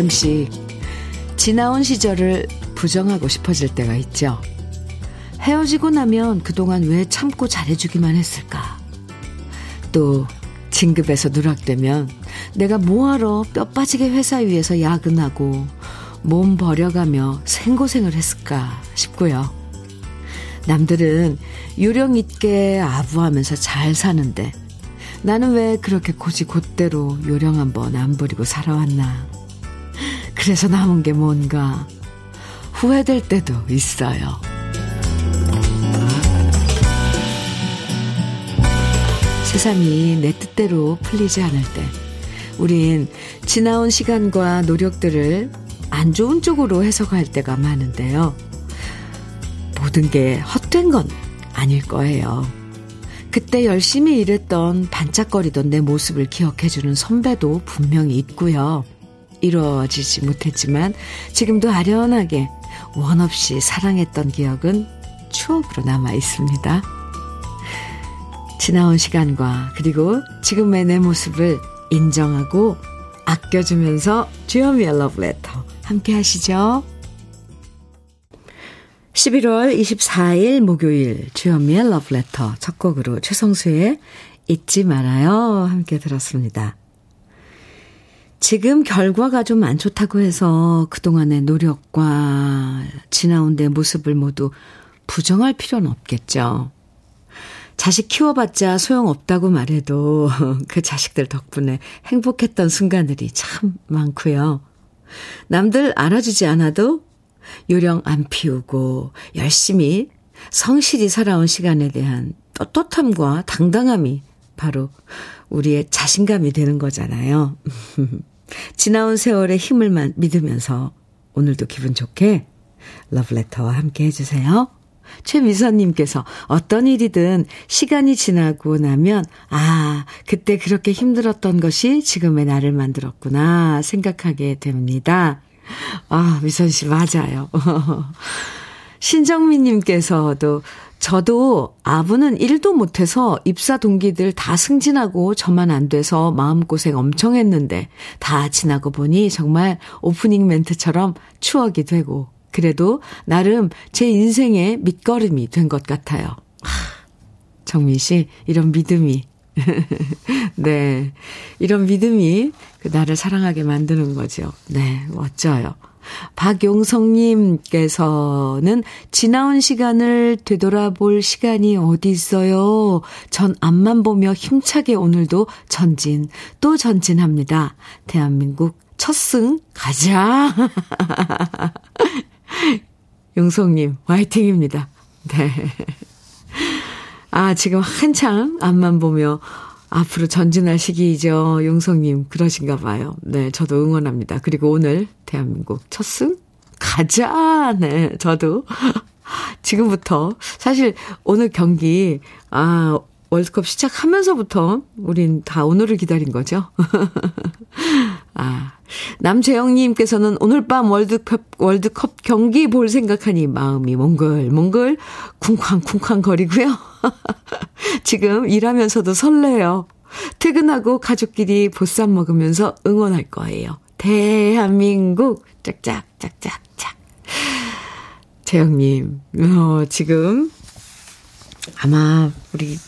가끔씩 지나온 시절을 부정하고 싶어질 때가 있죠. 헤어지고 나면 그동안 왜 참고 잘해주기만 했을까? 또 진급에서 누락되면 내가 뭐하러 뼈 빠지게 회사 위에서 야근하고 몸 버려가며 생고생을 했을까 싶고요. 남들은 요령 있게 아부하면서 잘 사는데 나는 왜 그렇게 고지 곧대로 요령 한번 안 부리고 살아왔나. 그래서 남은 게 뭔가 후회될 때도 있어요. 세상이 내 뜻대로 풀리지 않을 때, 우린 지나온 시간과 노력들을 안 좋은 쪽으로 해석할 때가 많은데요. 모든 게 헛된 건 아닐 거예요. 그때 열심히 일했던 반짝거리던 내 모습을 기억해주는 선배도 분명히 있고요. 이루어지지 못했지만 지금도 아련하게 원 없이 사랑했던 기억은 추억으로 남아 있습니다. 지나온 시간과 그리고 지금의 내 모습을 인정하고 아껴주면서 주현미의 러브레터 함께 하시죠. 11월 24일 목요일 주현미의 러브레터 첫 곡으로 최성수의 잊지 말아요 함께 들었습니다. 지금 결과가 좀 안 좋다고 해서 그동안의 노력과 지나온 내 모습을 모두 부정할 필요는 없겠죠. 자식 키워봤자 소용없다고 말해도 그 자식들 덕분에 행복했던 순간들이 참 많고요. 남들 알아주지 않아도 요령 안 피우고 열심히 성실히 살아온 시간에 대한 떳떳함과 당당함이 바로 우리의 자신감이 되는 거잖아요. 지나온 세월의 힘을 믿으면서 오늘도 기분 좋게 러브레터와 함께 해주세요. 최미선님께서 어떤 일이든 시간이 지나고 나면, 아, 그때 그렇게 힘들었던 것이 지금의 나를 만들었구나 생각하게 됩니다. 아, 미선 씨, 맞아요. 신정민님께서도 저도 아부는 일도 못해서 입사 동기들 다 승진하고 저만 안 돼서 마음고생 엄청 했는데 다 지나고 보니 정말 오프닝 멘트처럼 추억이 되고 그래도 나름 제 인생의 밑거름이 된 것 같아요. 정민 씨, 이런 믿음이. 네. 이런 믿음이 그 나를 사랑하게 만드는 거죠. 네. 멋져요. 박용성님께서는 지나온 시간을 되돌아볼 시간이 어디 있어요? 전 앞만 보며 힘차게 오늘도 전진, 또 전진합니다. 대한민국 첫승 가자. 용성님, 화이팅입니다. 네. 아, 지금 한창 앞만 보며 앞으로 전진할 시기이죠. 용성님, 그러신가 봐요. 네, 저도 응원합니다. 그리고 오늘 대한민국 첫 승? 가자! 네, 저도. 지금부터, 사실 오늘 경기, 아, 월드컵 시작하면서부터 우린 다 오늘을 기다린 거죠. 아, 남재영님께서는 오늘 밤 월드컵, 월드컵 경기 볼 생각하니 마음이 몽글몽글 쿵쾅쿵쾅 거리고요. 지금 일하면서도 설레요. 퇴근하고 가족끼리 보쌈 먹으면서 응원할 거예요. 대한민국 짝짝짝짝짝. 재영님, 어, 지금 아마 우리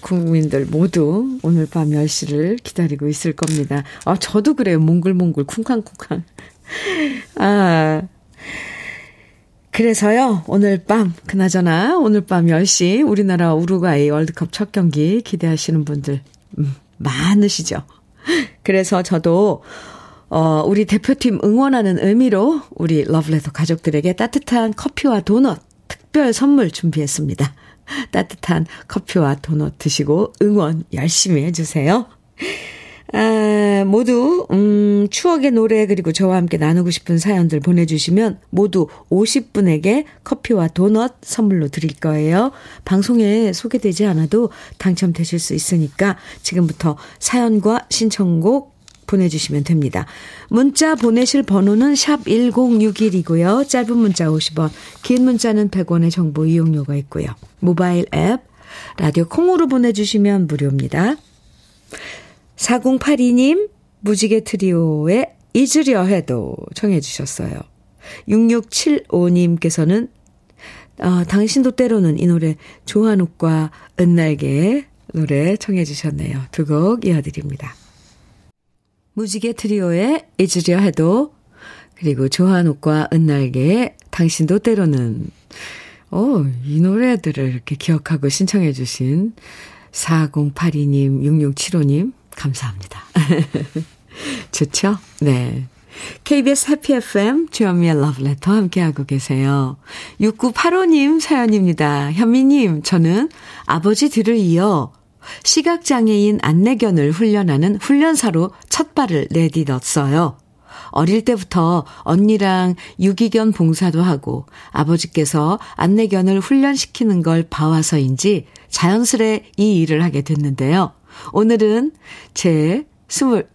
국민들 모두 오늘 밤 10시를 기다리고 있을 겁니다. 아, 저도 그래요. 몽글몽글 쿵쾅쿵쾅. 아. 그래서요, 오늘 밤, 그나저나, 오늘 밤 10시, 우리나라 우루과이 월드컵 첫 경기 기대하시는 분들, 음, 많으시죠? 그래서 저도, 어, 우리 대표팀 응원하는 의미로, 우리 러브레터 가족들에게 따뜻한 커피와 도넛, 특별 선물 준비했습니다. 따뜻한 커피와 도넛 드시고 응원 열심히 해주세요. 아, 모두, 음, 추억의 노래 그리고 저와 함께 나누고 싶은 사연들 보내주시면 모두 50분에게 커피와 도넛 선물로 드릴 거예요. 방송에 소개되지 않아도 당첨되실 수 있으니까 지금부터 사연과 신청곡 보내주시면 됩니다. 문자 보내실 번호는 샵 1061이고요. 짧은 문자 50원, 긴 문자는 100원의 정보 이용료가 있고요. 모바일 앱, 라디오 콩으로 보내주시면 무료입니다. 4082님, 무지개 트리오의 잊으려 해도 청해 주셨어요. 6675님께서는 아, 당신도 때로는 이 노래 조한욱과 은날개의 노래 청해 주셨네요. 두 곡 이어드립니다. 무지개 트리오의 잊으려 해도 그리고 조한욱과 은날개의 당신도 때로는 어, 이 노래들을 이렇게 기억하고 신청해 주신 4082님, 6675님 감사합니다. 좋죠? 네. KBS 해피 FM 주현미의 러브레터 함께하고 계세요. 6985님 사연입니다. 현미님, 저는 아버지 뒤를 이어 시각장애인 안내견을 훈련하는 훈련사로 첫 발을 내딛었어요. 어릴 때부터 언니랑 유기견 봉사도 하고 아버지께서 안내견을 훈련시키는 걸 봐와서인지 자연스레 이 일을 하게 됐는데요. 오늘은 제 스물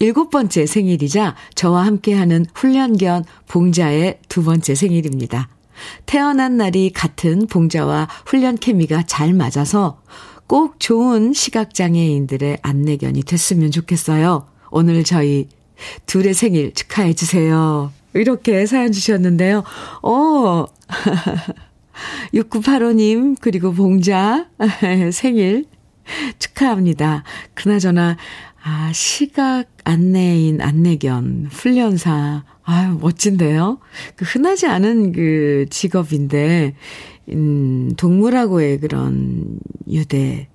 일곱 번째 생일이자 저와 함께하는 훈련견 봉자의 두 번째 생일입니다. 태어난 날이 같은 봉자와 훈련 케미가 잘 맞아서 꼭 좋은 시각장애인들의 안내견이 됐으면 좋겠어요. 오늘 저희 둘의 생일 축하해 주세요. 이렇게 사연 주셨는데요. 어, 6985님, 그리고 봉자 생일 축하합니다. 그나저나, 아, 시각 안내인, 안내견, 훈련사. 아유, 멋진데요? 그 흔하지 않은 그 직업인데, 음, 동물하고의 그런 유대.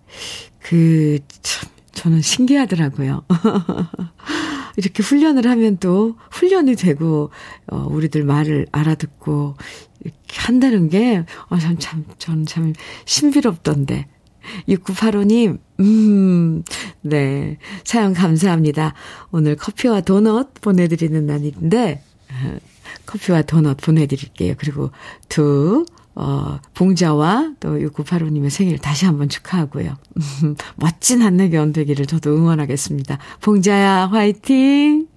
그, 참, 저는 신기하더라고요. 이렇게 훈련을 하면 또 훈련이 되고, 어, 우리들 말을 알아듣고, 이렇게 한다는 게, 어, 참, 참, 저는 참 신비롭던데. 6985님, 음, 네. 사연 감사합니다. 오늘 커피와 도넛 보내드리는 날인데, 커피와 도넛 보내드릴게요. 그리고 두, 어, 봉자와 또 6985님의 생일 다시 한번 축하하고요. 멋진 한내견 되기를 저도 응원하겠습니다. 봉자야, 화이팅!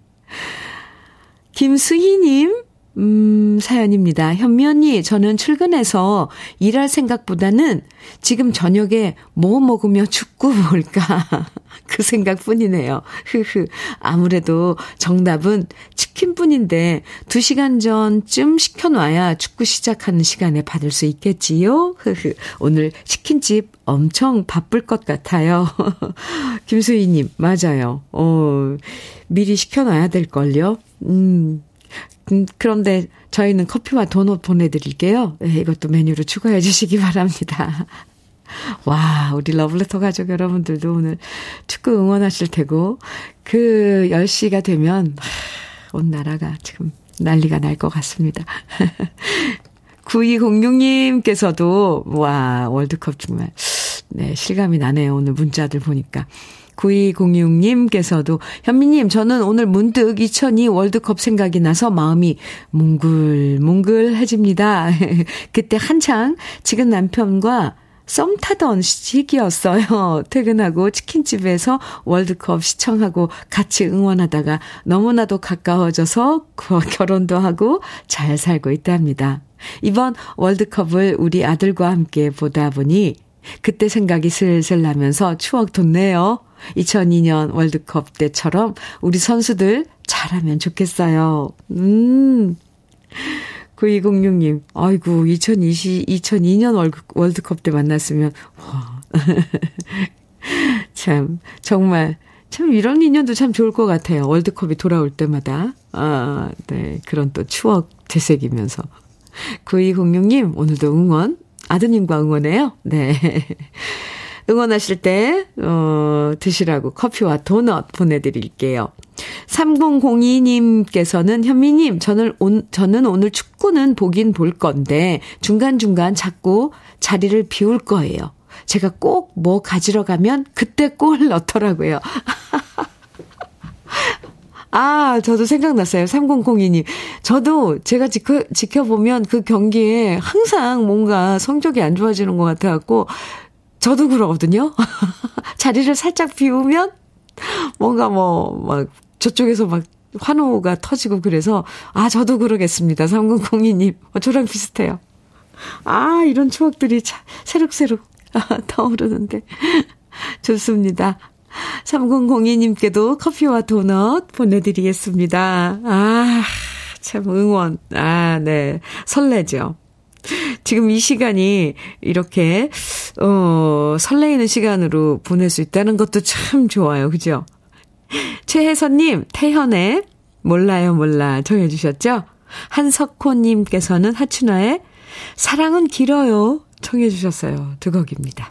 김수희님, 음, 사연입니다. 현미 언니, 저는 출근해서 일할 생각보다는 지금 저녁에 뭐 먹으며 축구 볼까? 그 생각 뿐이네요. 흐흐. 아무래도 정답은 치킨뿐인데, 2시간 전쯤 시켜놔야 축구 시작하는 시간에 받을 수 있겠지요? 흐흐. 오늘 치킨집 엄청 바쁠 것 같아요. 김수희님, 맞아요. 어, 미리 시켜놔야 될걸요? 음, 음, 그런데 저희는 커피와 도넛 보내드릴게요. 네, 이것도 메뉴로 추가해 주시기 바랍니다. 와, 우리 러블레터 가족 여러분들도 오늘 축구 응원하실 테고, 그 10시가 되면, 온 나라가 지금 난리가 날 것 같습니다. 9206님께서도, 와, 월드컵 정말, 네, 실감이 나네요. 오늘 문자들 보니까. 9206님께서도 현미님 저는 오늘 문득 2002 월드컵 생각이 나서 마음이 뭉글뭉글해집니다. 그때 한창 지금 남편과 썸 타던 시기였어요. 퇴근하고 치킨집에서 월드컵 시청하고 같이 응원하다가 너무나도 가까워져서 결혼도 하고 잘 살고 있답니다. 이번 월드컵을 우리 아들과 함께 보다 보니 그때 생각이 슬슬 나면서 추억 돋네요. 2002년 월드컵 때처럼 우리 선수들 잘하면 좋겠어요. 음. 9206님, 아이고, 2020, 2002년 월드, 월드컵 때 만났으면, 와. 참, 정말, 참 이런 인연도 참 좋을 것 같아요. 월드컵이 돌아올 때마다. 아, 네. 그런 또 추억 되새기면서. 9206님, 오늘도 응원, 아드님과 응원해요. 네. 응원하실 때, 어, 드시라고 커피와 도넛 보내드릴게요. 3002님께서는 현미님, 저는, 온, 저는 오늘 축구는 보긴 볼 건데, 중간중간 자꾸 자리를 비울 거예요. 제가 꼭 뭐 가지러 가면 그때 골 넣더라고요. 아, 저도 생각났어요. 3002님. 저도 제가 지켜, 지켜보면 그 경기에 항상 뭔가 성적이 안 좋아지는 것 같아갖고, 저도 그러거든요. 자리를 살짝 비우면 뭔가 뭐, 막 저쪽에서 막 환호가 터지고 그래서, 아, 저도 그러겠습니다. 3002님. 어, 저랑 비슷해요. 아, 이런 추억들이 차, 새록새록 아, 떠오르는데. 좋습니다. 3002님께도 커피와 도넛 보내드리겠습니다. 아, 참 응원. 아, 네. 설레죠. 지금 이 시간이 이렇게, 어, 설레이는 시간으로 보낼 수 있다는 것도 참 좋아요. 그죠? 최혜선님, 태현의 몰라요, 몰라 정해주셨죠? 한석호님께서는 하춘아의 사랑은 길어요 청해주셨어요. 두 곡입니다.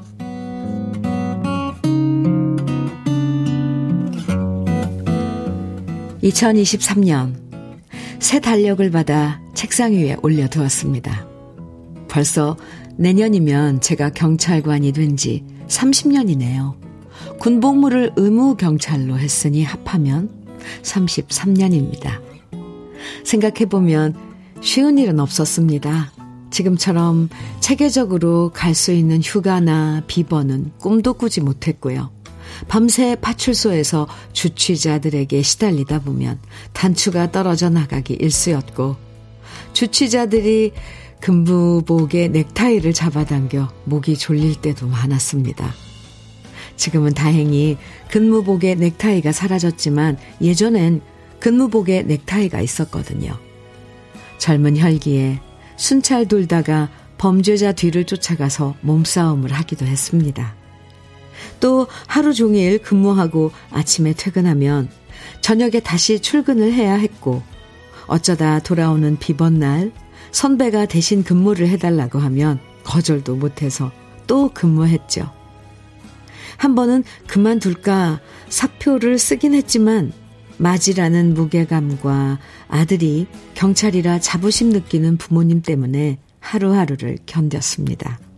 2023년 새 달력을 받아 책상 위에 올려두었습니다. 벌써 내년이면 제가 경찰관이 된 지 30년이네요. 군복무를 의무 경찰로 했으니 합하면 33년입니다. 생각해보면 쉬운 일은 없었습니다. 지금처럼 체계적으로 갈 수 있는 휴가나 비번은 꿈도 꾸지 못했고요. 밤새 파출소에서 주취자들에게 시달리다 보면 단추가 떨어져 나가기 일쑤였고 주취자들이 근무복에 넥타이를 잡아당겨 목이 졸릴 때도 많았습니다. 지금은 다행히 근무복에 넥타이가 사라졌지만 예전엔 근무복에 넥타이가 있었거든요. 젊은 혈기에 순찰 돌다가 범죄자 뒤를 쫓아가서 몸싸움을 하기도 했습니다. 또 하루 종일 근무하고 아침에 퇴근하면 저녁에 다시 출근을 해야 했고 어쩌다 돌아오는 비번 날 선배가 대신 근무를 해달라고 하면 거절도 못해서 또 근무했죠. 한 번은 그만둘까 사표를 쓰긴 했지만 맞이라는 무게감과 아들이 경찰이라 자부심 느끼는 부모님 때문에 하루하루를 견뎠습니다.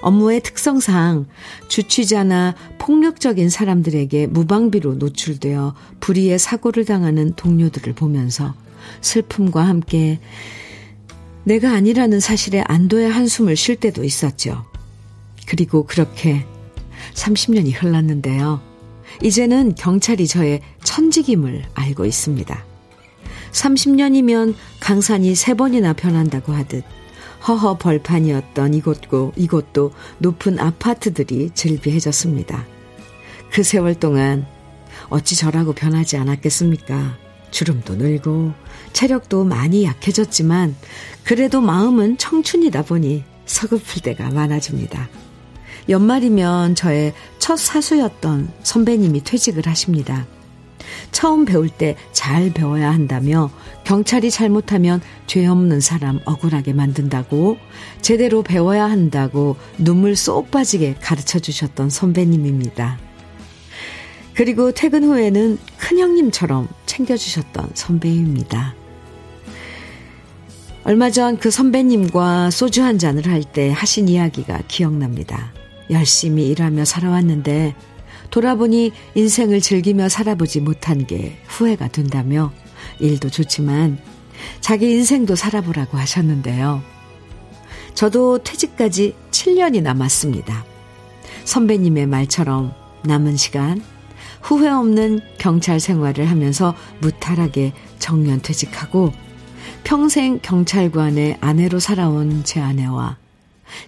업무의 특성상 주취자나 폭력적인 사람들에게 무방비로 노출되어 불의의 사고를 당하는 동료들을 보면서 슬픔과 함께 내가 아니라는 사실에 안도의 한숨을 쉴 때도 있었죠. 그리고 그렇게 30년이 흘렀는데요. 이제는 경찰이 저의 천직임을 알고 있습니다. 30년이면 강산이 세 번이나 변한다고 하듯 허허 벌판이었던 이곳고 이곳도 높은 아파트들이 즐비해졌습니다. 그 세월 동안 어찌 저라고 변하지 않았겠습니까? 주름도 늘고 체력도 많이 약해졌지만 그래도 마음은 청춘이다 보니 서글플 때가 많아집니다. 연말이면 저의 첫 사수였던 선배님이 퇴직을 하십니다. 처음 배울 때 잘 배워야 한다며 경찰이 잘못하면 죄 없는 사람 억울하게 만든다고 제대로 배워야 한다고 눈물 쏙 빠지게 가르쳐 주셨던 선배님입니다. 그리고 퇴근 후에는 큰형님처럼 챙겨주셨던 선배입니다. 얼마 전 그 선배님과 소주 한 잔을 할 때 하신 이야기가 기억납니다. 열심히 일하며 살아왔는데 돌아보니 인생을 즐기며 살아보지 못한 게 후회가 된다며 일도 좋지만 자기 인생도 살아보라고 하셨는데요. 저도 퇴직까지 7년이 남았습니다. 선배님의 말처럼 남은 시간 후회 없는 경찰 생활을 하면서 무탈하게 정년 퇴직하고 평생 경찰관의 아내로 살아온 제 아내와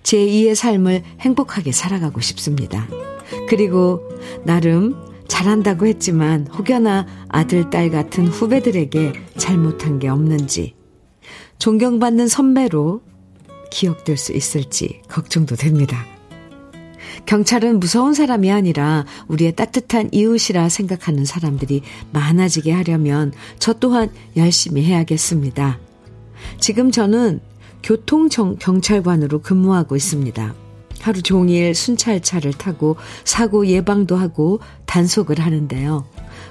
제2의 삶을 행복하게 살아가고 싶습니다. 그리고 나름 잘한다고 했지만 혹여나 아들, 딸 같은 후배들에게 잘못한 게 없는지 존경받는 선배로 기억될 수 있을지 걱정도 됩니다. 경찰은 무서운 사람이 아니라 우리의 따뜻한 이웃이라 생각하는 사람들이 많아지게 하려면 저 또한 열심히 해야겠습니다. 지금 저는 교통경찰관으로 근무하고 있습니다. 하루 종일 순찰차를 타고 사고 예방도 하고 단속을 하는데요.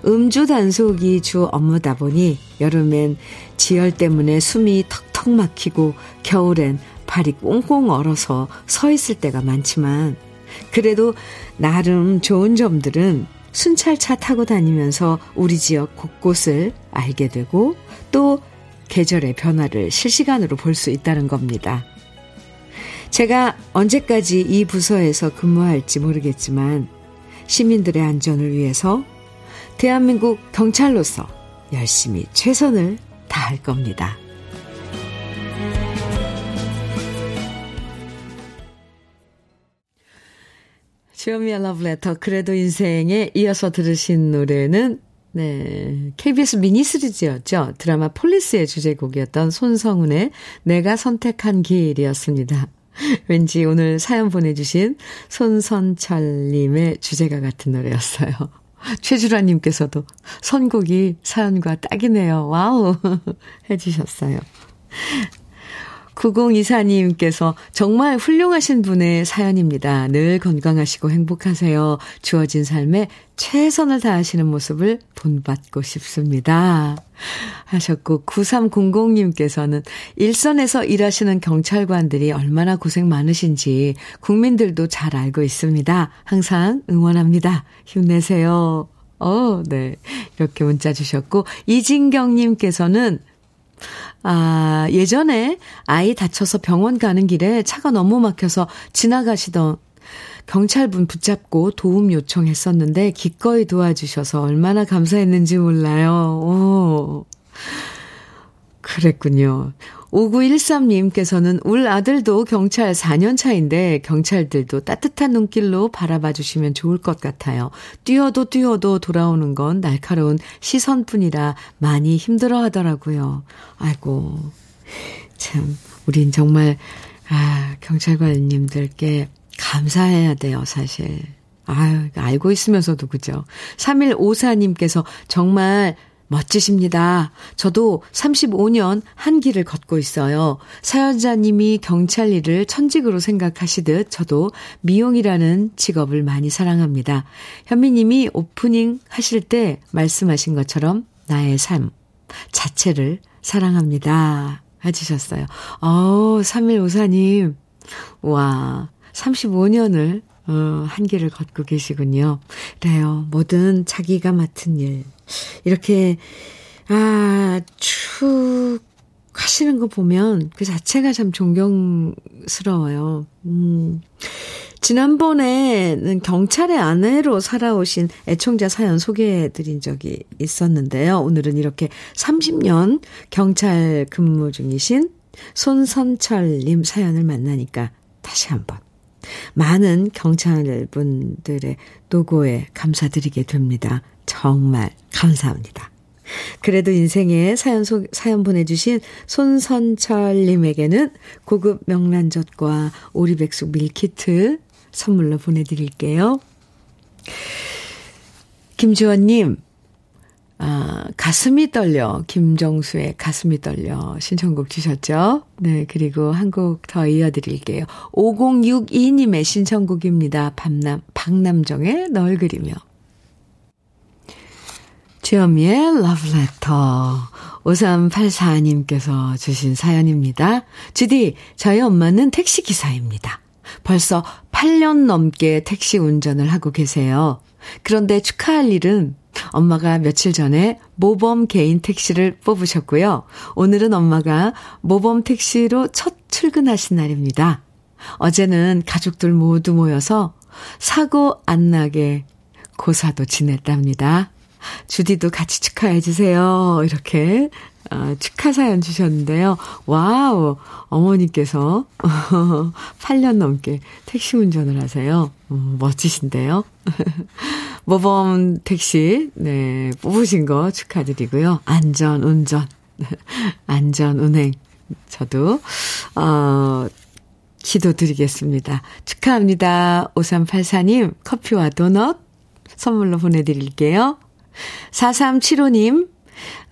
음주 단속이 주 업무다 보니 여름엔 지열 때문에 숨이 턱턱 턱 막히고 겨울엔 발이 꽁꽁 얼어서 서 있을 때가 많지만 그래도 나름 좋은 점들은 순찰차 타고 다니면서 우리 지역 곳곳을 알게 되고 또 계절의 변화를 실시간으로 볼 수 있다는 겁니다. 제가 언제까지 이 부서에서 근무할지 모르겠지만 시민들의 안전을 위해서 대한민국 경찰로서 열심히 최선을 다할 겁니다. 주현미의 러브레터 그래도 인생에 이어서 들으신 노래는 네. KBS 미니 시리즈였죠. 드라마 폴리스의 주제곡이었던 손성훈의 내가 선택한 길이었습니다. 왠지 오늘 사연 보내주신 손선철님의 주제가 같은 노래였어요. 최주라님께서도 선곡이 사연과 딱이네요. 와우! 해주셨어요. 9024님께서 정말 훌륭하신 분의 사연입니다. 늘 건강하시고 행복하세요. 주어진 삶에 최선을 다하시는 모습을 본받고 싶습니다. 하셨고, 9300님께서는 일선에서 일하시는 경찰관들이 얼마나 고생 많으신지 국민들도 잘 알고 있습니다. 항상 응원합니다. 힘내세요. 어, 네. 이렇게 문자 주셨고, 이진경님께서는 아, 예전에 아이 다쳐서 병원 가는 길에 차가 너무 막혀서 지나가시던 경찰분 붙잡고 도움 요청했었는데 기꺼이 도와주셔서 얼마나 감사했는지 몰라요. 오. 그랬군요. 5913님께서는 울 아들도 경찰 4년 차인데 경찰들도 따뜻한 눈길로 바라봐 주시면 좋을 것 같아요. 뛰어도 뛰어도 돌아오는 건 날카로운 시선뿐이라 많이 힘들어 하더라고요. 아이고. 참, 우린 정말, 아, 경찰관님들께 감사해야 돼요, 사실. 아유, 알고 있으면서도 그죠. 3154님께서 정말 멋지십니다. 저도 35년 한 길을 걷고 있어요. 사연자님이 경찰 일을 천직으로 생각하시듯 저도 미용이라는 직업을 많이 사랑합니다. 현미님이 오프닝 하실 때 말씀하신 것처럼 나의 삶 자체를 사랑합니다. 해주셨어요. 어우, 3154님. 와, 35년을 어, 한 길을 걷고 계시군요. 그래요. 뭐든 자기가 맡은 일. 이렇게, 아, 쭉 하시는 거 보면 그 자체가 참 존경스러워요. 음. 지난번에는 경찰의 아내로 살아오신 애청자 사연 소개해 드린 적이 있었는데요. 오늘은 이렇게 30년 경찰 근무 중이신 손선철님 사연을 만나니까 다시 한번 많은 경찰 분들의 노고에 감사드리게 됩니다. 정말 감사합니다. 그래도 인생에 사연 소, 사연 보내주신 손선철님에게는 고급 명란젓과 오리백숙 밀키트 선물로 보내드릴게요. 김주원님, 아, 가슴이 떨려. 김정수의 가슴이 떨려. 신청곡 주셨죠? 네, 그리고 한 곡 더 이어드릴게요. 5062님의 신청곡입니다. 밤남, 박남정의 널 그리며. 주현미의 러브레터. 5384님께서 주신 사연입니다. 주디, 저희 엄마는 택시기사입니다. 벌써 8년 넘게 택시 운전을 하고 계세요. 그런데 축하할 일은 엄마가 며칠 전에 모범 개인 택시를 뽑으셨고요. 오늘은 엄마가 모범 택시로 첫 출근하신 날입니다. 어제는 가족들 모두 모여서 사고 안 나게 고사도 지냈답니다. 주디도 같이 축하해 주세요. 이렇게 어, 축하 사연 주셨는데요. wow, 어머니께서 8년 넘게 택시 운전을 하세요. 음, 멋지신데요. 모범 택시, 네, 뽑으신 거 축하드리고요. 안전 운전, 안전 운행, 저도, 어, 기도 드리겠습니다. 축하합니다. 5384님, 커피와 도넛 선물로 보내드릴게요. 4375님,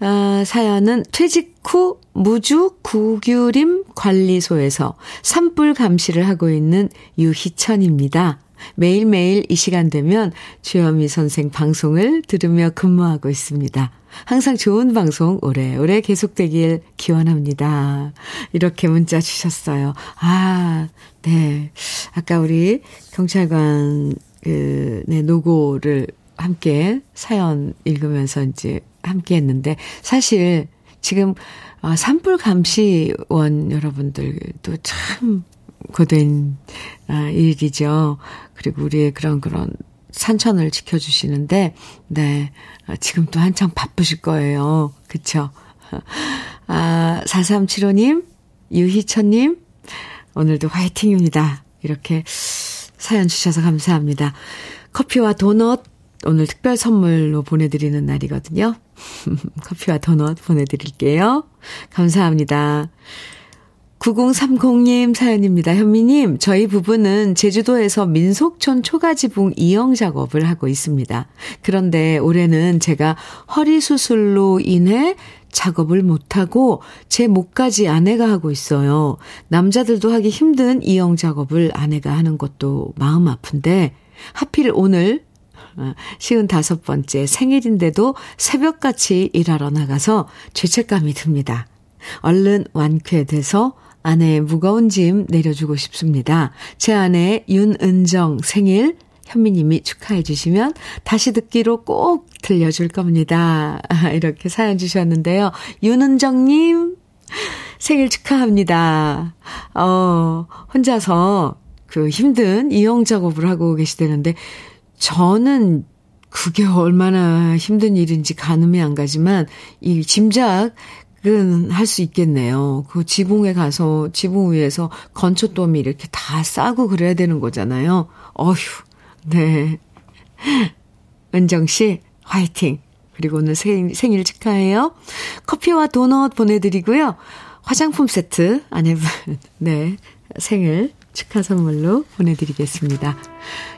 어, 사연은 퇴직 후 무주 구규림 관리소에서 산불 감시를 하고 있는 유희천입니다. 매일매일 이 시간 되면 주현미 선생 방송을 들으며 근무하고 있습니다. 항상 좋은 방송 오래오래 계속되길 기원합니다. 이렇게 문자 주셨어요. 아, 네. 아까 우리 경찰관, 그, 네, 노고를 함께 사연 읽으면서 이제 함께 했는데, 사실 지금, 아, 산불 감시원 여러분들도 참 고된 아, 일이죠. 그리고 우리의 그런 그런 산천을 지켜주시는데, 네. 아, 지금 또 한창 바쁘실 거예요. 그쵸? 아, 4375님, 유희천님, 오늘도 화이팅입니다. 이렇게 사연 주셔서 감사합니다. 커피와 도넛 오늘 특별 선물로 보내드리는 날이거든요. 커피와 도넛 보내드릴게요. 감사합니다. 9030님 사연입니다. 현미님, 저희 부부는 제주도에서 민속촌 초가지붕 이영 작업을 하고 있습니다. 그런데 올해는 제가 허리 수술로 인해 작업을 못하고 제 목까지 아내가 하고 있어요. 남자들도 하기 힘든 이영 작업을 아내가 하는 것도 마음 아픈데 하필 오늘 쉬운 다섯 번째 생일인데도 새벽같이 일하러 나가서 죄책감이 듭니다. 얼른 완쾌돼서 아내의 무거운 짐 내려주고 싶습니다. 제 아내 윤은정 생일 현미님이 축하해 주시면 다시 듣기로 꼭 들려줄 겁니다. 이렇게 사연 주셨는데요. 윤은정님 생일 축하합니다. 어, 혼자서 그 힘든 이용 작업을 하고 계시다는데 저는 그게 얼마나 힘든 일인지 가늠이 안 가지만 이 짐작 할 수 있겠네요. 그 지붕에 가서 지붕 위에서 건초더미 이렇게 다 싸고 그래야 되는 거잖아요. 어휴, 네. 은정 씨, 화이팅. 그리고 오늘 생, 생일 축하해요. 커피와 도넛 보내드리고요. 화장품 세트 아내분, 네. 생일 축하 선물로 보내드리겠습니다.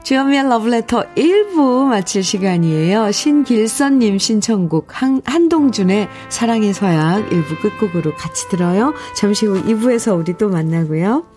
주현미의 러브레터 1부 마칠 시간이에요. 신길선님 신청곡 한, 한동준의 사랑의 서약 1부 끝곡으로 같이 들어요. 잠시 후 2부에서 우리 또 만나고요.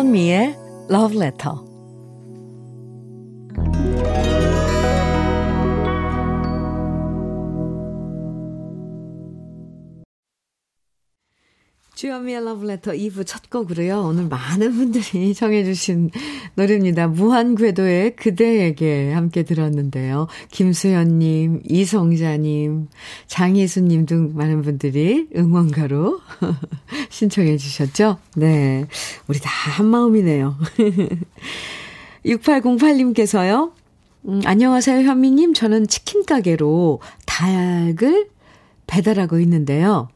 주현미의 Love Letter. 주현미의 Letter 2부 첫 곡으로요. 오늘 많은 분들이 정해주신 노래입니다. 무한궤도의 그대에게 함께 들었는데요. 김수현님, 이성자님, 장희수님 등 많은 분들이 응원가로 신청해 주셨죠? 네. 우리 다 한마음이네요. 6808님께서요. 음, 안녕하세요, 현미님. 저는 치킨 가게로 닭을 배달하고 있는데요.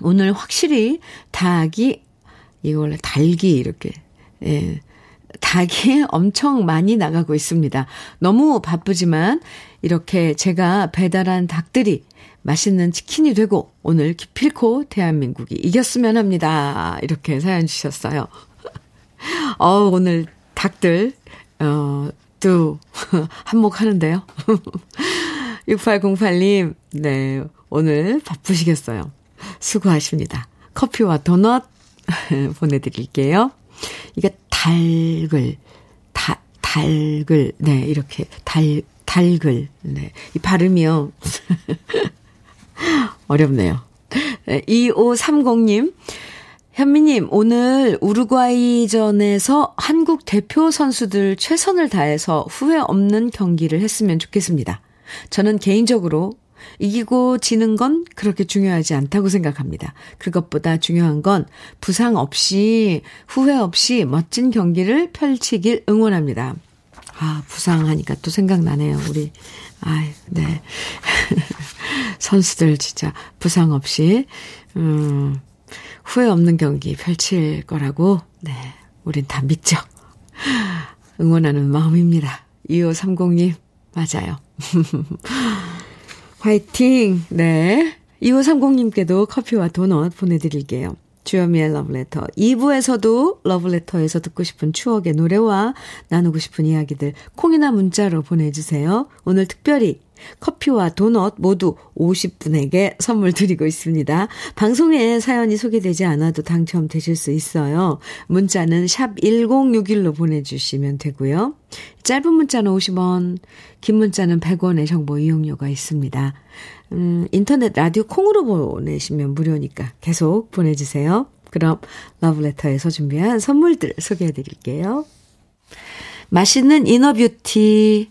오늘 확실히 닭이, 이거 원래 달기 이렇게, 예, 닭이 엄청 많이 나가고 있습니다. 너무 바쁘지만 이렇게 제가 배달한 닭들이 맛있는 치킨이 되고 오늘 기필코 대한민국이 이겼으면 합니다. 이렇게 사연 주셨어요. 어, 오늘 닭들, 어, 또 한몫하는데요. 6808님, 네, 오늘 바쁘시겠어요. 수고하십니다. 커피와 도넛 보내드릴게요. 이게 달글, 다, 달글, 네, 이렇게 달, 달글, 네. 이 발음이요. 어렵네요. 2530님, 현미님, 오늘 우루과이전에서 한국 대표 선수들 최선을 다해서 후회 없는 경기를 했으면 좋겠습니다. 저는 개인적으로 이기고 지는 건 그렇게 중요하지 않다고 생각합니다. 그것보다 중요한 건 부상 없이, 후회 없이 멋진 경기를 펼치길 응원합니다. 아, 부상하니까 또 생각나네요. 우리, 아이, 네. 선수들 진짜 부상 없이, 음, 후회 없는 경기 펼칠 거라고, 네, 우린 다 믿죠. 응원하는 마음입니다. 2530님, 맞아요. 화이팅! 네. 2530님께도 커피와 도넛 보내드릴게요. 주여미의 러브레터. 2부에서도 러브레터에서 듣고 싶은 추억의 노래와 나누고 싶은 이야기들 콩이나 문자로 보내주세요. 오늘 특별히 커피와 도넛 모두 50분에게 선물 드리고 있습니다. 방송에 사연이 소개되지 않아도 당첨되실 수 있어요. 문자는 샵 1061로 보내주시면 되고요. 짧은 문자는 50원, 긴 문자는 100원의 정보 이용료가 있습니다. 음, 인터넷 라디오 콩으로 보내시면 무료니까 계속 보내주세요. 그럼 러브레터에서 준비한 선물들 소개해 드릴게요. 맛있는 inner beauty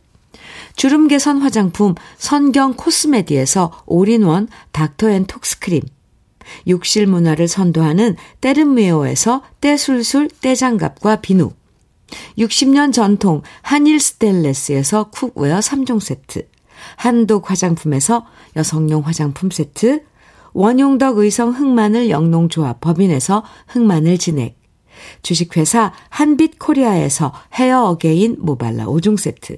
주름 개선 화장품 선경 코스메디에서 올인원 닥터앤톡스크림, 욕실 문화를 선도하는 때르메오에서 때술술 때장갑과 비누, 60년 전통 한일 스텐레스에서 cookware 3종 세트, 한독 화장품에서 여성용 화장품 세트, 원용덕 의성 흑마늘 영농조합 법인에서 흑마늘 진액, 주식회사 한빛코리아에서 헤어 어게인 모발라 5종 세트,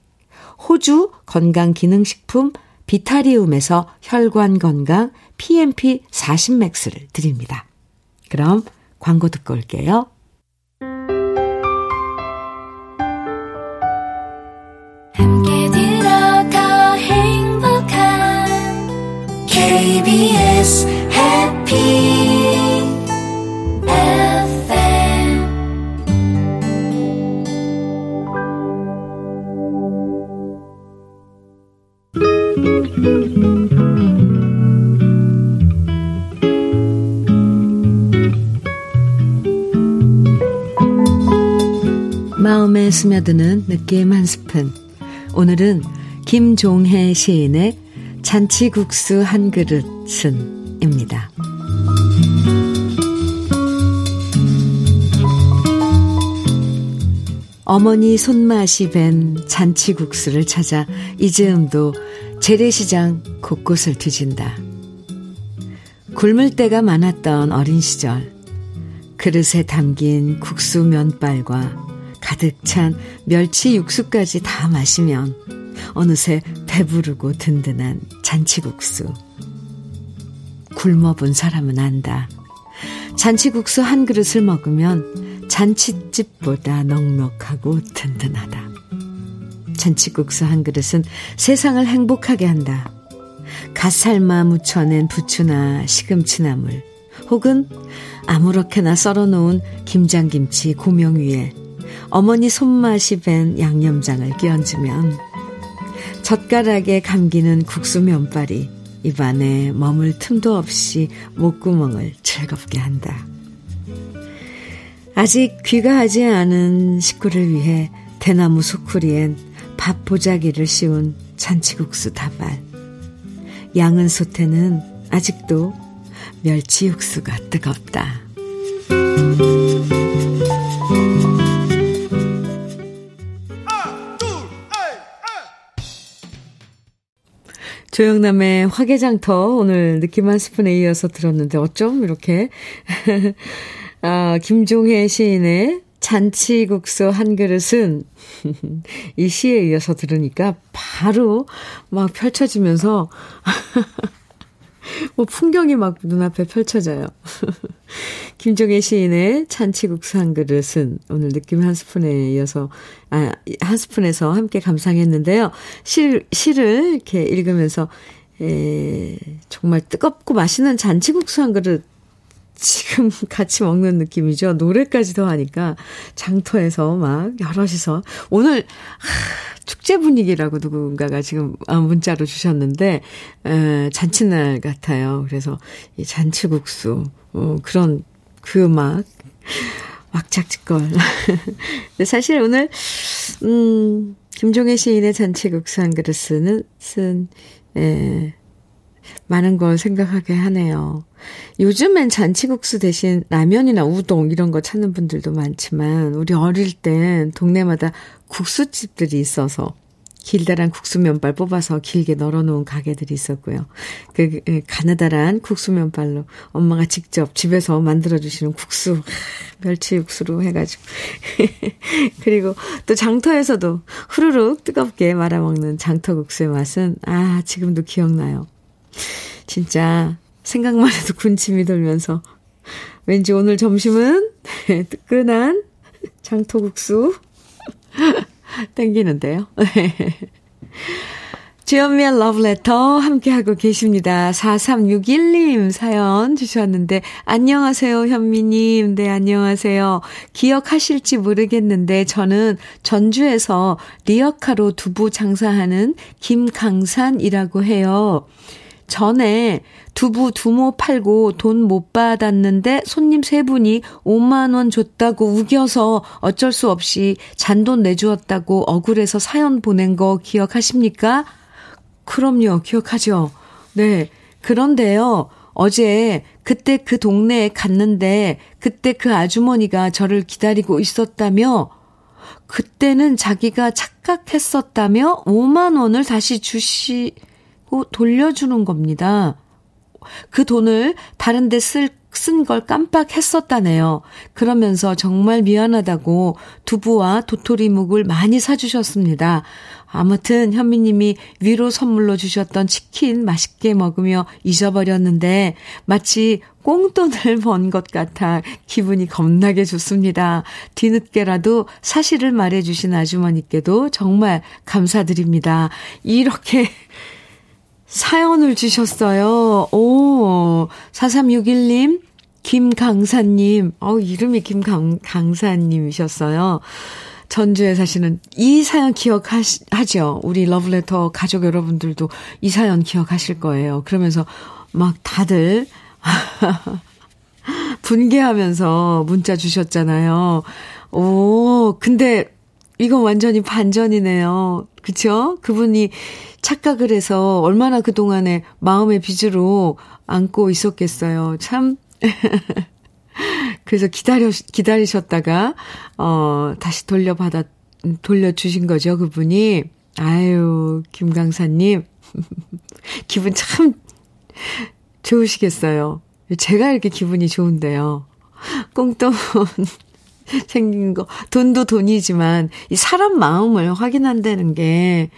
호주 건강기능식품 비타리움에서 혈관 건강 PMP 40맥스를 드립니다. 그럼 광고 듣고 올게요. KBS 마음에 스며드는 느낌 한 스푼. 오늘은 김종혜 시인의 잔치국수 한 그릇은입니다. 어머니 손맛이 밴 잔치국수를 찾아 이즈음도 재래시장 곳곳을 뒤진다. 굶을 때가 많았던 어린 시절, 그릇에 담긴 국수 면발과 가득 찬 멸치 육수까지 다 마시면 어느새 배부르고 든든한 잔치국수. 굶어본 사람은 안다. 잔치국수 한 그릇을 먹으면 잔치집보다 넉넉하고 든든하다. 잔치국수 한 그릇은 세상을 행복하게 한다. 갓살마 묻혀낸 부추나 시금치나물, 혹은 아무렇게나 썰어놓은 김장김치 고명 위에 어머니 손맛이 밴 양념장을 끼얹으면 젓가락에 감기는 국수 면발이 입안에 머물 틈도 없이 목구멍을 즐겁게 한다. 아직 귀가하지 않은 식구를 위해 대나무 소쿠리엔 밥 보자기를 씌운 잔치국수 다발. 양은 솥에는 아직도 멸치 육수가 뜨겁다. 조영남의 화개장터 오늘 느낌 한 스푼에 이어서 들었는데 어쩜 이렇게 아, 김종혜 시인의 잔치국수 한 그릇은 이 시에 이어서 들으니까 바로 막 펼쳐지면서 뭐 풍경이 막 눈앞에 펼쳐져요. 김종혜 시인의 찬치국수 한 그릇은 오늘 느낌 한 스푼에 이어서, 아, 한 스푼에서 함께 감상했는데요. 시, 시를 이렇게 읽으면서, 에, 정말 뜨겁고 맛있는 잔치국수 한 그릇 지금 같이 먹는 느낌이죠. 노래까지 더 하니까 장터에서 막 여럿이서 오늘 하, 축제 분위기라고 누군가가 지금 아, 문자로 주셨는데 에, 잔치날 같아요. 그래서 이 잔치국수 어, 그런 그막 막작짓걸. 근데 사실 오늘 음 김종혜 시인의 잔치국수 한 그릇은 쓴 에, 많은 걸 생각하게 하네요. 요즘엔 잔치국수 대신 라면이나 우동 이런 거 찾는 분들도 많지만 우리 어릴 땐 동네마다 국수집들이 있어서 길다란 국수 면발 뽑아서 길게 널어놓은 가게들이 있었고요. 그, 그 가느다란 국수 면발로 엄마가 직접 집에서 만들어주시는 국수, 멸치 육수로 해가지고. 그리고 또 장터에서도 후루룩 뜨겁게 말아먹는 장터국수의 맛은, 아, 지금도 기억나요. 진짜 생각만 해도 군침이 돌면서 왠지 오늘 점심은 뜨끈한 장토국수 땡기는데요. 주연미의 러브레터 함께하고 계십니다. 4361님 사연 주셨는데, 안녕하세요, 현미님. 네, 안녕하세요. 기억하실지 모르겠는데, 저는 전주에서 리어카로 두부 장사하는 김강산이라고 해요. 전에 두부 두모 팔고 돈 못 받았는데 손님 세 분이 5만원 줬다고 우겨서 어쩔 수 없이 잔돈 내주었다고 억울해서 사연 보낸 거 기억하십니까? 그럼요, 기억하죠. 네. 그런데요, 어제 그때 그 동네에 갔는데 그때 그 아주머니가 저를 기다리고 있었다며 그때는 자기가 착각했었다며 5만 원을 다시 주시 고 돌려주는 겁니다. 그 돈을 다른 데 쓸, 쓴 걸 깜빡했었다네요. 그러면서 정말 미안하다고 두부와 도토리묵을 많이 사주셨습니다. 아무튼 현미님이 위로 선물로 주셨던 치킨 맛있게 먹으며 잊어버렸는데 마치 꽁돈을 번 것 같아 기분이 겁나게 좋습니다. 뒤늦게라도 사실을 말해주신 아주머니께도 정말 감사드립니다. 이렇게 사연을 주셨어요. 오, 4361님, 김강사님, 어, 이름이 김강사님이셨어요. 전주에 사시는 이 사연 기억하죠? 우리 러브레터 가족 여러분들도 이 사연 기억하실 거예요. 그러면서 막 다들 분개하면서 문자 주셨잖아요. 오, 근데 이건 완전히 반전이네요. 그쵸? 그분이 착각을 해서 얼마나 그동안에 마음의 빚으로 안고 있었겠어요. 참. 그래서 기다려, 기다리셨다가, 어, 다시 돌려받아, 돌려주신 거죠, 그분이. 아유, 김강사님. 기분 참 좋으시겠어요. 제가 이렇게 기분이 좋은데요. 꽁돈 생긴 거. 돈도 돈이지만, 이 사람 마음을 확인한다는 게,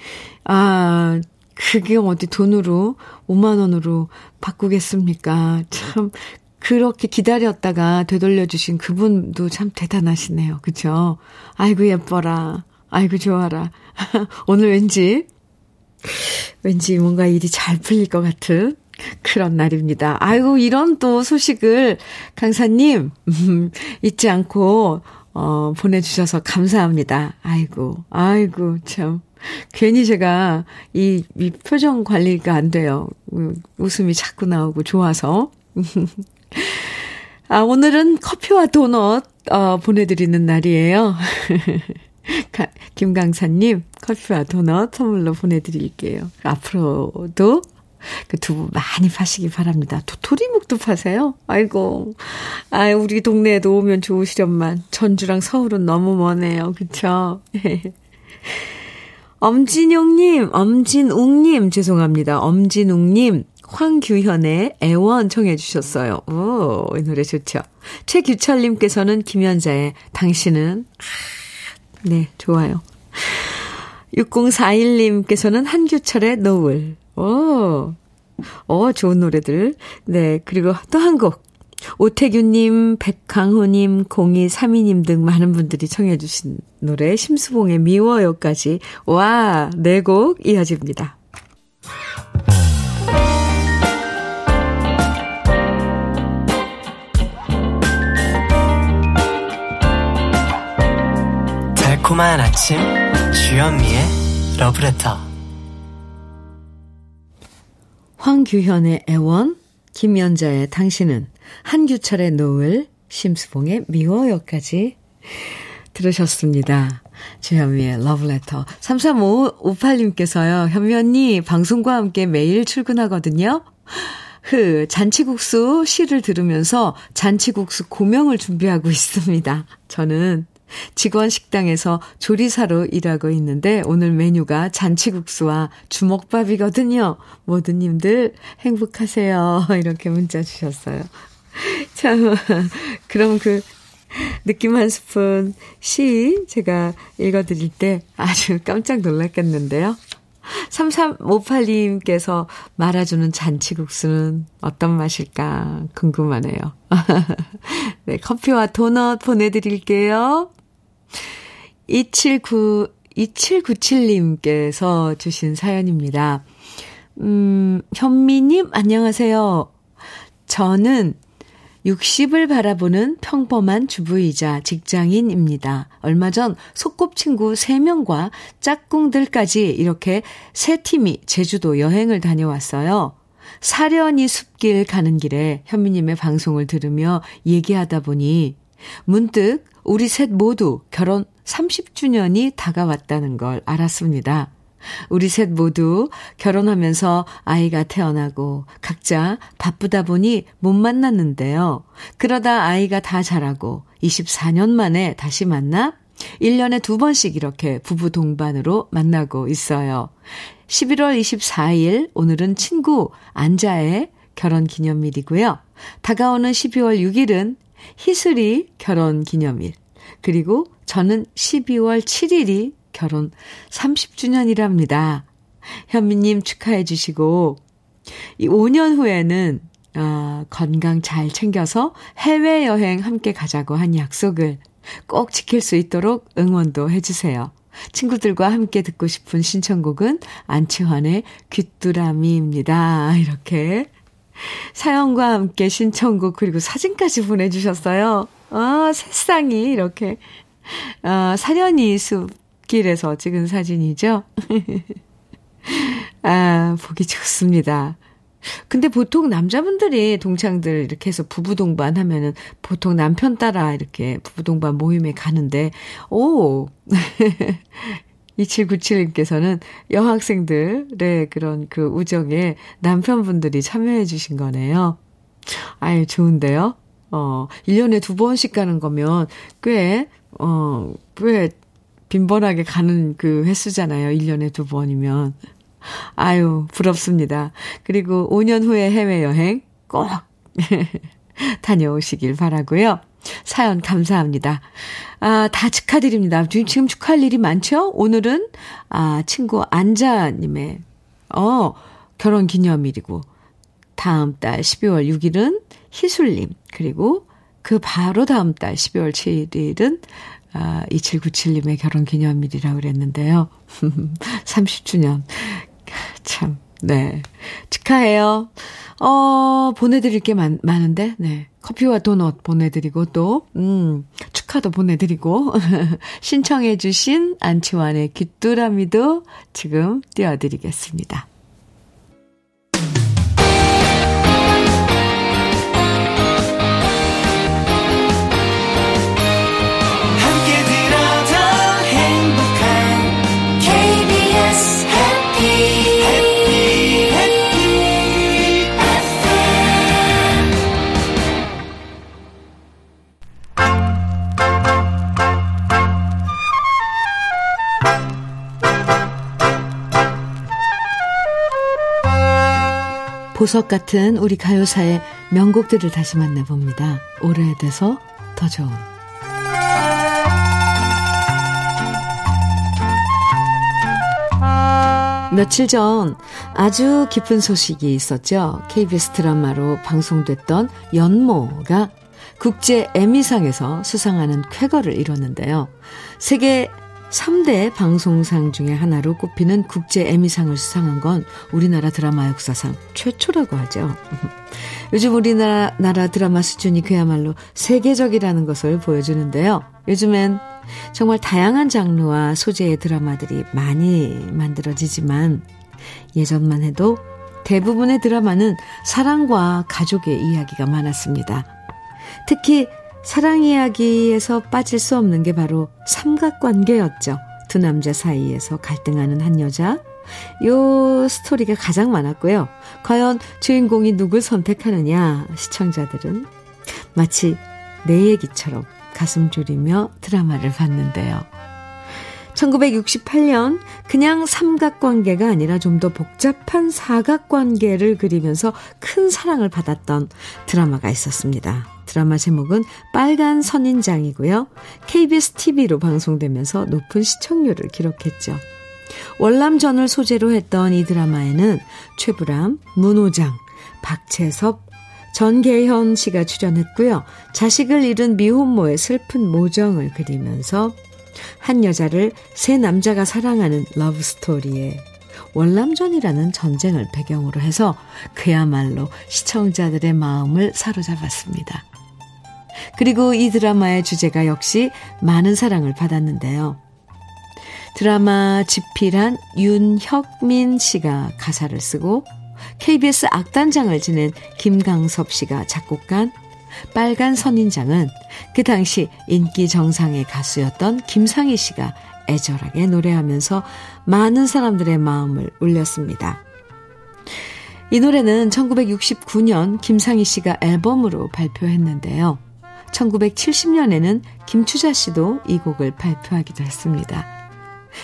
아, 그게 어디 돈으로, 5만원으로 바꾸겠습니까? 참, 그렇게 기다렸다가 되돌려주신 그분도 참 대단하시네요. 그쵸? 아이고, 예뻐라. 아이고, 좋아라. 오늘 왠지, 왠지 뭔가 일이 잘 풀릴 것 같은 그런 날입니다. 아이고, 이런 또 소식을 강사님, 음, 잊지 않고, 어, 보내주셔서 감사합니다. 아이고, 아이고, 참. 괜히 제가 이, 이 표정 관리가 안 돼요. 웃음이 자꾸 나오고 좋아서. 아, 오늘은 커피와 도넛, 어, 보내드리는 날이에요. 김강사님, 커피와 도넛 선물로 보내드릴게요. 앞으로도 그 두부 많이 파시기 바랍니다. 도토리묵도 파세요? 아이고. 아, 우리 동네에도 오면 좋으시련만. 전주랑 서울은 너무 머네요. 그쵸? 엄진용님, 엄진웅님, 죄송합니다. 엄진웅님, 황규현의 애원 청해 주셨어요. 오, 이 노래 좋죠. 최규철님께서는 김연자의 당신은, 네, 좋아요. 6041님께서는 한규철의 노을. 오, 어, 좋은 노래들. 네, 그리고 또 한 곡. 오태규님, 백강호님, 0232님 등 많은 분들이 청해주신 노래 심수봉의 미워요까지 와, 네 곡 이어집니다. 달콤한 아침 주현미의 러브레터 황규현의 애원 김연자의 당신은 한규철의 노을 심수봉의 미워요까지 들으셨습니다. 주현미의 러브레터 3358님께서요. 현미 언니 방송과 함께 매일 출근하거든요. 흐 잔치국수 시를 들으면서 잔치국수 고명을 준비하고 있습니다. 저는 직원 식당에서 조리사로 일하고 있는데 오늘 메뉴가 잔치국수와 주먹밥이거든요. 모두님들 행복하세요. 이렇게 문자 주셨어요. 참, 그럼 그 느낌 한 스푼 시 제가 읽어드릴 때 아주 깜짝 놀랐겠는데요. 3358님께서 말아주는 잔치국수는 어떤 맛일까 궁금하네요. 네, 커피와 도넛 보내드릴게요. 279, 2797님께서 주신 사연입니다. 음, 현미님, 안녕하세요. 저는 60을 바라보는 평범한 주부이자 직장인입니다. 얼마 전 소꿉친구 3명과 짝꿍들까지 이렇게 세 팀이 제주도 여행을 다녀왔어요. 사려니 숲길 가는 길에 현미님의 방송을 들으며 얘기하다 보니 문득 우리 셋 모두 결혼 30주년이 다가왔다는 걸 알았습니다. 우리 셋 모두 결혼하면서 아이가 태어나고 각자 바쁘다 보니 못 만났는데요. 그러다 아이가 다 자라고 24년 만에 다시 만나 1년에 두 번씩 이렇게 부부 동반으로 만나고 있어요. 11월 24일 오늘은 친구 안자의 결혼 기념일이고요. 다가오는 12월 6일은 희슬이 결혼 기념일. 그리고 저는 12월 7일이 결혼 30주년이랍니다. 현미님 축하해 주시고, 이 5년 후에는, 아, 건강 잘 챙겨서 해외여행 함께 가자고 한 약속을 꼭 지킬 수 있도록 응원도 해주세요. 친구들과 함께 듣고 싶은 신청곡은 안치환의 귀뚜라미입니다. 이렇게 사연과 함께 신청곡 그리고 사진까지 보내주셨어요. 아, 새상이 이렇게 아, 사련이 숲길에서 찍은 사진이죠. 아, 보기 좋습니다. 근데 보통 남자분들이 동창들 이렇게 해서 부부 동반 하면은 보통 남편 따라 이렇게 부부 동반 모임에 가는데, 오! 2797님께서는 여학생들의 그런 그 우정에 남편분들이 참여해 주신 거네요. 아유, 좋은데요? 어, 1년에 두 번씩 가는 거면 꽤, 어, 꽤 빈번하게 가는 그 횟수잖아요. 1년에 두 번이면. 아유, 부럽습니다. 그리고 5년 후에 해외여행 꼭 다녀오시길 바라고요. 사연 감사합니다. 아, 다 축하드립니다. 지금 축하할 일이 많죠? 오늘은, 아, 친구 안자님의, 어, 결혼 기념일이고, 다음 달 12월 6일은 희술님, 그리고 그 바로 다음 달 12월 7일은, 아, 2797님의 결혼 기념일이라고 그랬는데요. 30주년. 참, 네. 축하해요. 어, 보내드릴 게 많, 많은데, 네. 커피와 도넛 보내드리고 또, 음, 축하도 보내드리고, 신청해주신 안치환의 귀뚜라미도 지금 띄워드리겠습니다. 보석 같은 우리 가요사의 명곡들을 다시 만나봅니다. 오래돼서 더 좋은. 며칠 전 아주 기쁜 소식이 있었죠. KBS 드라마로 방송됐던 연모가 국제 에미상에서 수상하는 쾌거를 이뤘는데요. 세계 3대 방송상 중의 하나로 꼽히는 국제 에미상을 수상한 건 우리나라 드라마 역사상 최초라고 하죠. 요즘 우리나라 드라마 수준이 그야말로 세계적이라는 것을 보여주는데요. 요즘엔 정말 다양한 장르와 소재의 드라마들이 많이 만들어지지만 예전만 해도 대부분의 드라마는 사랑과 가족의 이야기가 많았습니다. 특히 사랑 이야기에서 빠질 수 없는 게 바로 삼각관계였죠. 두 남자 사이에서 갈등하는 한 여자. 요 스토리가 가장 많았고요. 과연 주인공이 누굴 선택하느냐 시청자들은 마치 내 얘기처럼 가슴 졸이며 드라마를 봤는데요. 1968년 그냥 삼각관계가 아니라 좀 더 복잡한 사각관계를 그리면서 큰 사랑을 받았던 드라마가 있었습니다. 드라마 제목은 빨간 선인장이고요. KBS TV로 방송되면서 높은 시청률을 기록했죠. 월남전을 소재로 했던 이 드라마에는 최불암, 문호장, 박채섭, 전계현 씨가 출연했고요. 자식을 잃은 미혼모의 슬픈 모정을 그리면서 한 여자를 세 남자가 사랑하는 러브스토리에 월남전이라는 전쟁을 배경으로 해서 그야말로 시청자들의 마음을 사로잡았습니다. 그리고 이 드라마의 주제가 역시 많은 사랑을 받았는데요. 드라마 집필한 윤혁민 씨가 가사를 쓰고 KBS 악단장을 지낸 김강섭 씨가 작곡한 빨간 선인장은 그 당시 인기 정상의 가수였던 김상희 씨가 애절하게 노래하면서 많은 사람들의 마음을 울렸습니다. 이 노래는 1969년 김상희 씨가 앨범으로 발표했는데요. 1970년에는 김추자 씨도 이 곡을 발표하기도 했습니다.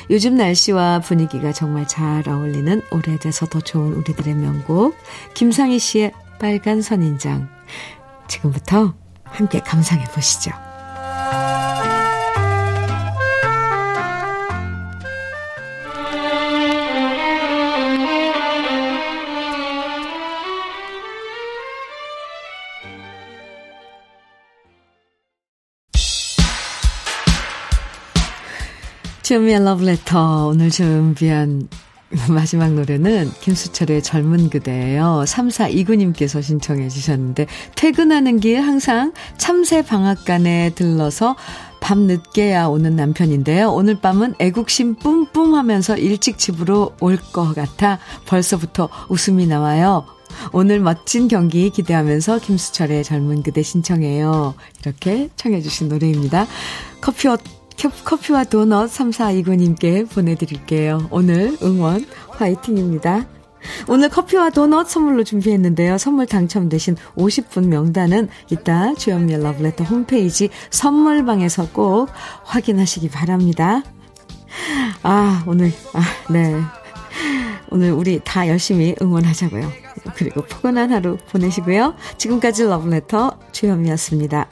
요즘 날씨와 분위기가 정말 잘 어울리는 오래돼서 더 좋은 우리들의 명곡 김상희 씨의 빨간 선인장 지금부터 함께 감상해 보시죠. 주현미의 러브레터 오늘 준비한 마지막 노래는 김수철의 젊은 그대예요. 3429님께서 신청해 주셨는데 퇴근하는 길 항상 참새 방앗간에 들러서 밤 늦게야 오는 남편인데요. 오늘 밤은 애국심 뿜뿜 하면서 일찍 집으로 올 것 같아 벌써부터 웃음이 나와요. 오늘 멋진 경기 기대하면서 김수철의 젊은 그대 신청해요. 이렇게 청해 주신 노래입니다. 커피 커피와 도넛 3429님께 보내드릴게요. 오늘 응원 화이팅입니다. 오늘 커피와 도넛 선물로 준비했는데요. 선물 당첨되신 50분 명단은 이따 주연미의 러브레터 홈페이지 선물방에서 꼭 확인하시기 바랍니다. 아, 오늘, 아, 네. 오늘 우리 다 열심히 응원하자고요. 그리고 포근한 하루 보내시고요. 지금까지 러브레터 주현미였습니다.